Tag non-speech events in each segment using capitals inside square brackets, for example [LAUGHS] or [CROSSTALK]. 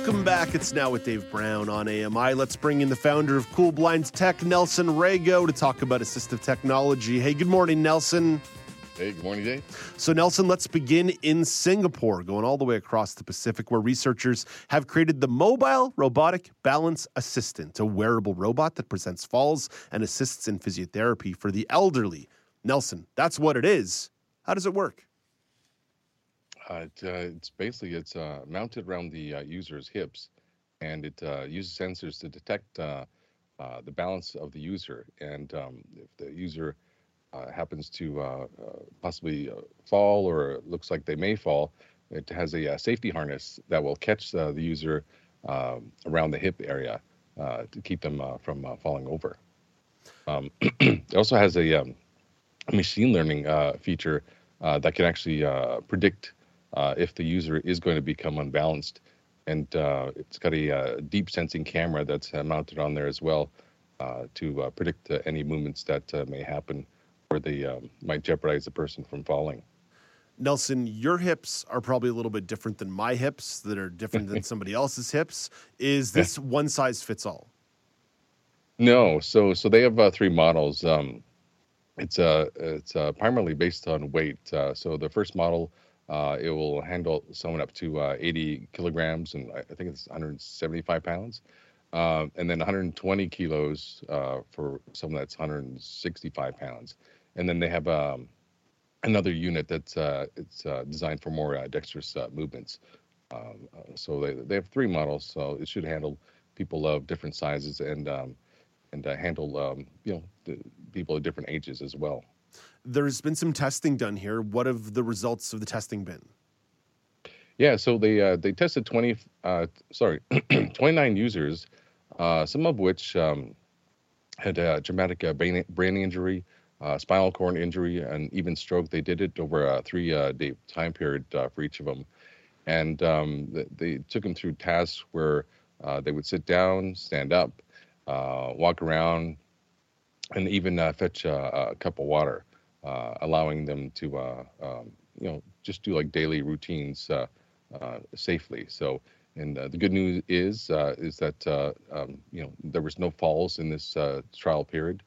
Welcome back. It's now with Dave Brown on AMI. Let's bring in the founder of Cool Blinds Tech, Nelson Rego, to talk about assistive technology. Hey, good morning, Nelson. Hey, good morning, Dave. So, Nelson, let's begin in Singapore, going all the way across the Pacific, where researchers have created the Mobile Robotic Balance Assistant, a wearable robot that presents falls and assists in physiotherapy for the elderly. Nelson, that's what it is. How does it work? Uh, uh, it's basically it's uh, mounted around the uh, user's hips, and it uh, uses sensors to detect uh, the balance of the user. And um, if the user happens to possibly fall or looks like they may fall, it has a safety harness that will catch the user um, around the hip area to keep them from falling over. Um, [CLEARS THROAT] it also has a, um, machine learning feature that can actually predict uh, if the user is going to become unbalanced. And uh, it's got a, uh, deep sensing camera that's uh, mounted on there as well uh, to uh, predict any movements that may happen where they um, might jeopardize the person from falling. Nelson, your hips are probably a little bit different than my hips that are different than [LAUGHS] somebody else's hips. Is this one size fits all? No. So so they have three models. Um, it's uh, it's primarily based on weight. so the first model uh, it will handle someone up to uh, 80 kilograms, and I think it's 175 pounds, uh, and then 120 kilos uh, for someone that's 165 pounds. And then they have um, another unit that's uh, it's uh, designed for more dexterous movements. Um, so they they have three models, so it should handle people of different sizes and um, and handle um, you know people of different ages as well. There's been some testing done here. What have the results of the testing been? Yeah, so they uh, they tested 20, uh, sorry, [CLEARS THROAT] 29 users, uh, some of which um, had a traumatic uh, brain, brain injury, uh, spinal cord injury, and even stroke. They did it over a three-day uh, time period for each of them, and um, they took them through tasks where they would sit down, stand up, walk around, and even fetch a cup of water uh, allowing them to uh, um, you know just do like daily routines uh, uh safely. So, and uh, the good news is uh, is that um, you know there was no falls in this trial period,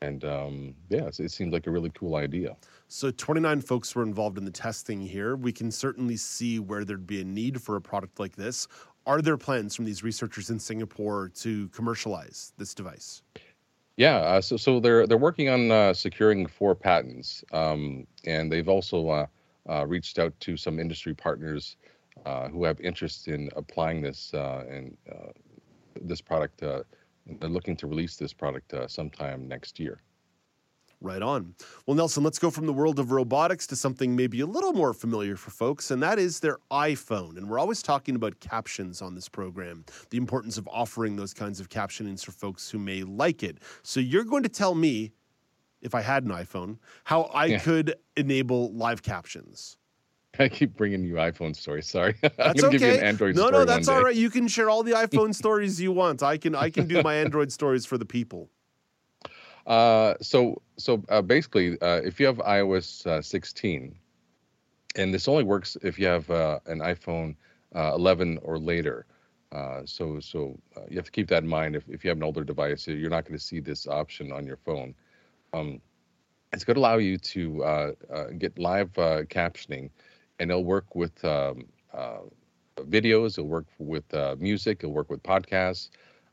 and um, yeah, it seems like a really cool idea. So, 29 folks were involved in the testing here. We can certainly see where there'd be a need for a product like this. Are there plans from these researchers in Singapore to commercialize this device? Yeah, uh, so so they're they're working on uh, securing four patents, um, and they've also uh, uh reached out to some industry partners uh, who have interest in applying this uh, and this product. they're looking to release this product sometime next year. Right on. Well, Nelson, let's go from the world of robotics to something maybe a little more familiar for folks, and that is their iPhone. And we're always talking about captions on this program, the importance of offering those kinds of captionings for folks who may like it. So you're going to tell me, if I had an iPhone, how I yeah. could enable live captions. I keep bringing you iPhone stories. Sorry, [LAUGHS] that's okay. Give you an Android story. no, no, that's all right. You can share all the [LAUGHS] iPhone stories you want. I can, I can do my Android stories for the people. Uh, so so uh, basically, uh, if you have iOS uh, 16, and this only works if you have uh, an iPhone uh, 11 or later. so so you have to keep that in mind. If if you have an older device, you're not going to see this option on your phone. Um, it's going to allow you to get live captioning, and it'll work with um, videos. It'll work with music. It'll work with podcasts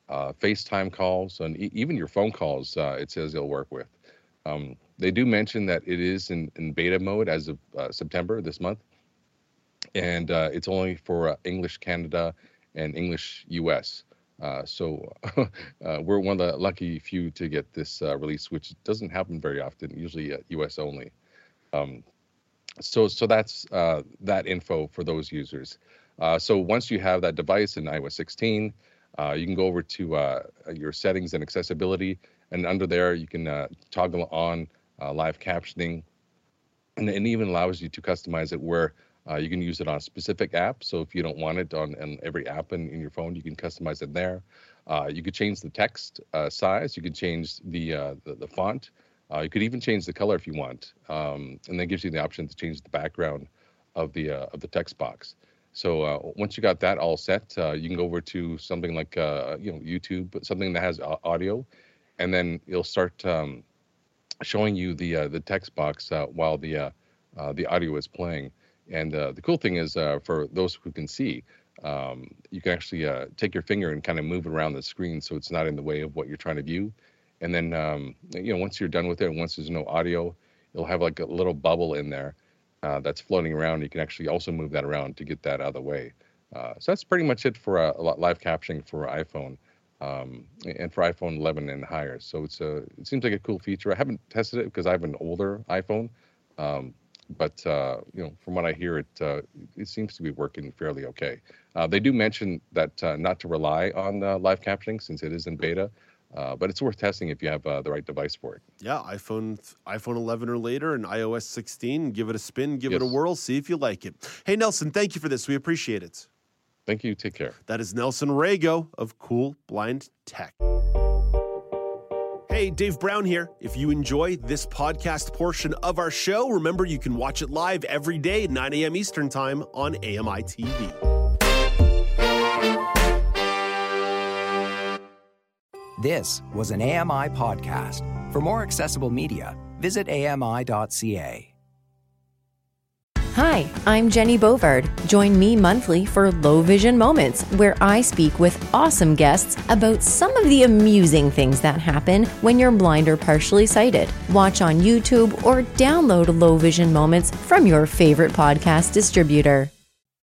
uh, FaceTime calls, and e- even your phone calls. Uh, it says it'll work with. Um, they do mention that it is in, in beta mode as of uh, September this month, and uh, it's only for uh, English Canada and English US. Uh, so [LAUGHS] we're one of the lucky few to get this release, which doesn't happen very often. Usually US only. Um, so so that's that info for those users. so once you have that device in iOS 16. Uh, you can go over to uh, your settings and accessibility, and under there you can uh, toggle on uh, live captioning, and it even allows you to customize it where uh, you can use it on a specific app. So if you don't want it on, on every app in, in your phone, you can customize it there. Uh, you could change the text size. You could change the the, the, font. You could even change the color if you want, um, and then gives you the option to change the background of the of the text box. So once you got that all set, you can go over to something like you know YouTube, but something that has audio, and then it'll start um, showing you the the text box while the the audio is playing. And uh, the cool thing is, uh, for those who can see, um, you can actually uh, take your finger and kind of move it around the screen so it's not in the way of what you're trying to view. And then, um, you know, once you're done with it, once there's no audio, it'll have like a little bubble in there uh, that's floating around. You can actually also move that around to get that out of the way. Uh, so that's pretty much it for uh, live captioning for iPhone um, and for iPhone 11 and higher. So it's a, it seems like a cool feature. I haven't tested it because I have an older iPhone. Um, but uh, you know, from what I hear, it uh, it seems to be working fairly okay. Uh, they do mention that uh, not to rely on uh, live captioning since it is in beta, uh, but it's worth testing if you have the right device for it. Yeah, iPhone iPhone 11 or later and iOS 16. Give it a spin, give yes. it a whirl, see if you like it. Hey Nelson, thank you for this. We appreciate it. Thank you. Take care. That is Nelson Rego of Cool Blind Tech. Hey, Dave Brown here. If you enjoy this podcast portion of our show, remember you can watch it live every day at 9 a.m. Eastern Time on AMI TV. This was an AMI podcast. For more accessible media, visit AMI.ca. Hi, I'm Jenny Bovard. Join me monthly for Low Vision Moments, where I speak with awesome guests about some of the amusing things that happen when you're blind or partially sighted. Watch on YouTube or download Low Vision Moments from your favorite podcast distributor.